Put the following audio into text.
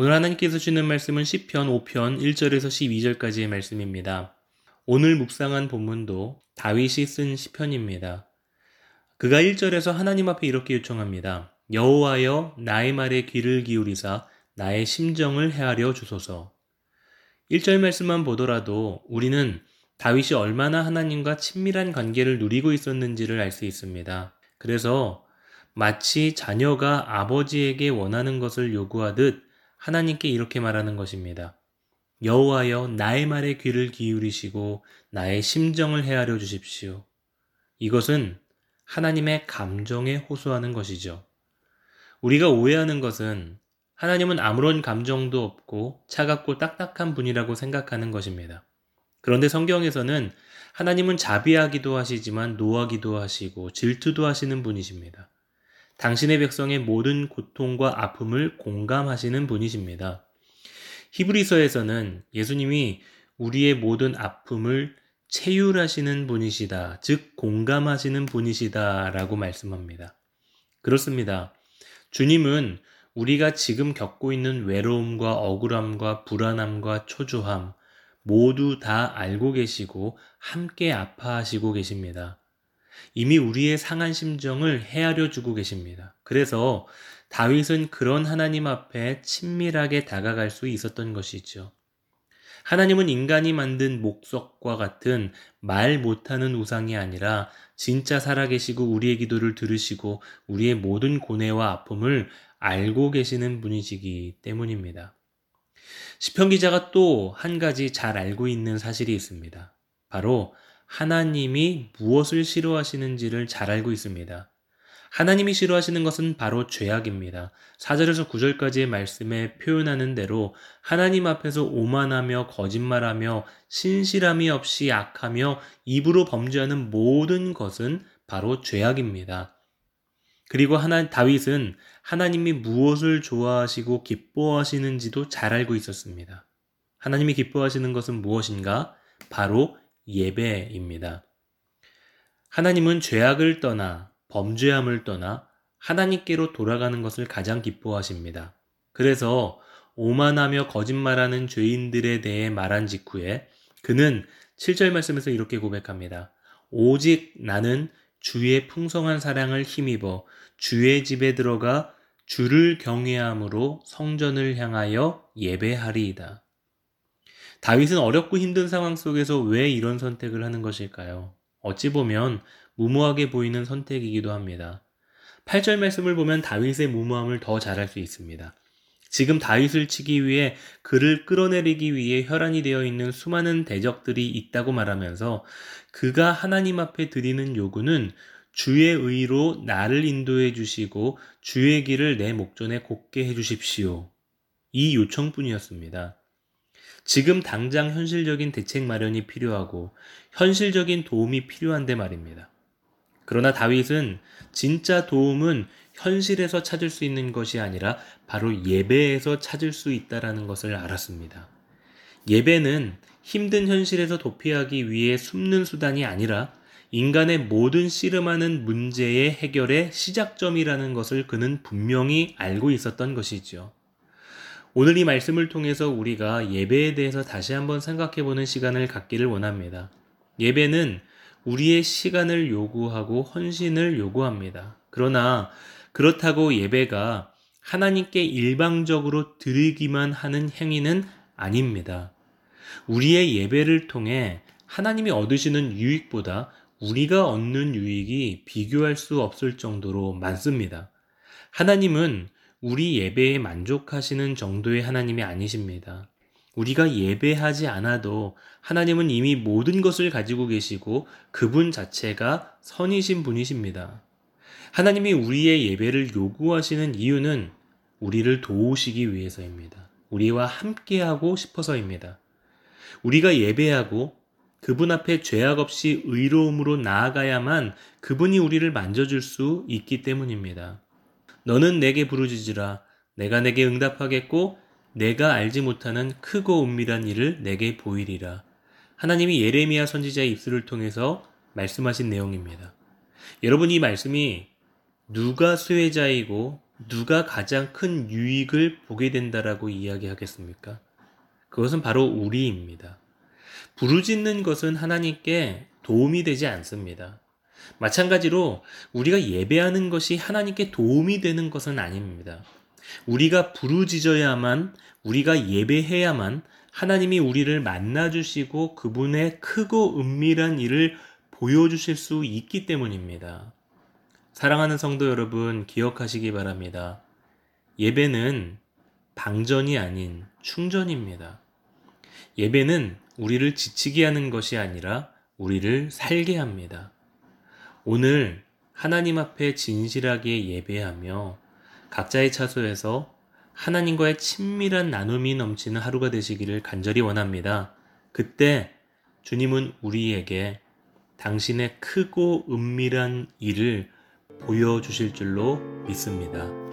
오늘 하나님께서 주는 말씀은 시편 5편 1절에서 12절까지의 말씀입니다. 오늘 묵상한 본문도 다윗이 쓴 시편입니다. 그가 1절에서 하나님 앞에 이렇게 요청합니다. 여호와여 나의 말에 귀를 기울이사 나의 심정을 헤아려 주소서. 1절 말씀만 보더라도 우리는 다윗이 얼마나 하나님과 친밀한 관계를 누리고 있었는지를 알 수 있습니다. 그래서 마치 자녀가 아버지에게 원하는 것을 요구하듯 하나님께 이렇게 말하는 것입니다. 여호와여 나의 말에 귀를 기울이시고 나의 심정을 헤아려 주십시오. 이것은 하나님의 감정에 호소하는 것이죠. 우리가 오해하는 것은 하나님은 아무런 감정도 없고 차갑고 딱딱한 분이라고 생각하는 것입니다. 그런데 성경에서는 하나님은 자비하기도 하시지만 노하기도 하시고 질투도 하시는 분이십니다. 당신의 백성의 모든 고통과 아픔을 공감하시는 분이십니다. 히브리서에서는 예수님이 우리의 모든 아픔을 체휼하시는 분이시다. 즉, 공감하시는 분이시다. 라고 말씀합니다. 그렇습니다. 주님은 우리가 지금 겪고 있는 외로움과 억울함과 불안함과 초조함 모두 다 알고 계시고 함께 아파하시고 계십니다. 이미 우리의 상한 심정을 헤아려 주고 계십니다. 그래서 다윗은 그런 하나님 앞에 친밀하게 다가갈 수 있었던 것이죠. 하나님은 인간이 만든 목석과 같은 말 못하는 우상이 아니라 진짜 살아계시고 우리의 기도를 들으시고 우리의 모든 고뇌와 아픔을 알고 계시는 분이시기 때문입니다. 시편 기자가 또 한 가지 잘 알고 있는 사실이 있습니다. 바로 하나님이 무엇을 싫어하시는지를 잘 알고 있습니다. 하나님이 싫어하시는 것은 바로 죄악입니다. 4절에서 9절까지의 말씀에 표현하는 대로 하나님 앞에서 오만하며 거짓말하며 신실함이 없이 악하며 입으로 범죄하는 모든 것은 바로 죄악입니다. 그리고 하나 다윗은 하나님이 무엇을 좋아하시고 기뻐하시는지도 잘 알고 있었습니다. 하나님이 기뻐하시는 것은 무엇인가? 바로 예배입니다. 하나님은 죄악을 떠나 범죄함을 떠나 하나님께로 돌아가는 것을 가장 기뻐하십니다. 그래서 오만하며 거짓말하는 죄인들에 대해 말한 직후에 그는 7절 말씀에서 이렇게 고백합니다. 오직 나는 주의 풍성한 사랑을 힘입어 주의 집에 들어가 주를 경외함으로 성전을 향하여 예배하리이다. 다윗은 어렵고 힘든 상황 속에서 왜 이런 선택을 하는 것일까요? 어찌 보면 무모하게 보이는 선택이기도 합니다. 8절 말씀을 보면 다윗의 무모함을 더 잘할 수 있습니다. 지금 다윗을 치기 위해 그를 끌어내리기 위해 혈안이 되어 있는 수많은 대적들이 있다고 말하면서 그가 하나님 앞에 드리는 요구는 주의 의로 나를 인도해 주시고 주의 길을 내 목전에 곱게 해 주십시오. 이 요청뿐이었습니다. 지금 당장 현실적인 대책 마련이 필요하고 현실적인 도움이 필요한데 말입니다. 그러나 다윗은 진짜 도움은 현실에서 찾을 수 있는 것이 아니라 바로 예배에서 찾을 수 있다라는 것을 알았습니다. 예배는 힘든 현실에서 도피하기 위해 숨는 수단이 아니라 인간의 모든 씨름하는 문제의 해결의 시작점이라는 것을 그는 분명히 알고 있었던 것이죠. 오늘 이 말씀을 통해서 우리가 예배에 대해서 다시 한번 생각해 보는 시간을 갖기를 원합니다. 예배는 우리의 시간을 요구하고 헌신을 요구합니다. 그러나 그렇다고 예배가 하나님께 일방적으로 드리기만 하는 행위는 아닙니다. 우리의 예배를 통해 하나님이 얻으시는 유익보다 우리가 얻는 유익이 비교할 수 없을 정도로 많습니다. 하나님은 우리 예배에 만족하시는 정도의 하나님이 아니십니다. 우리가 예배하지 않아도 하나님은 이미 모든 것을 가지고 계시고 그분 자체가 선이신 분이십니다. 하나님이 우리의 예배를 요구하시는 이유는 우리를 도우시기 위해서입니다. 우리와 함께하고 싶어서입니다. 우리가 예배하고 그분 앞에 죄악 없이 의로움으로 나아가야만 그분이 우리를 만져줄 수 있기 때문입니다. 너는 내게 부르짖으라. 내가 내게 응답하겠고 내가 알지 못하는 크고 은밀한 일을 내게 보이리라. 하나님이 예레미야 선지자의 입술을 통해서 말씀하신 내용입니다. 여러분 이 말씀이 누가 수혜자이고 누가 가장 큰 유익을 보게 된다라고 이야기하겠습니까? 그것은 바로 우리입니다. 부르짖는 것은 하나님께 도움이 되지 않습니다. 마찬가지로 우리가 예배하는 것이 하나님께 도움이 되는 것은 아닙니다. 우리가 부르짖어야만, 우리가 예배해야만 하나님이 우리를 만나주시고 그분의 크고 은밀한 일을 보여주실 수 있기 때문입니다. 사랑하는 성도 여러분, 기억하시기 바랍니다. 예배는 방전이 아닌 충전입니다. 예배는 우리를 지치게 하는 것이 아니라 우리를 살게 합니다. 오늘 하나님 앞에 진실하게 예배하며 각자의 차소에서 하나님과의 친밀한 나눔이 넘치는 하루가 되시기를 간절히 원합니다. 그때 주님은 우리에게 당신의 크고 은밀한 일을 보여주실 줄로 믿습니다.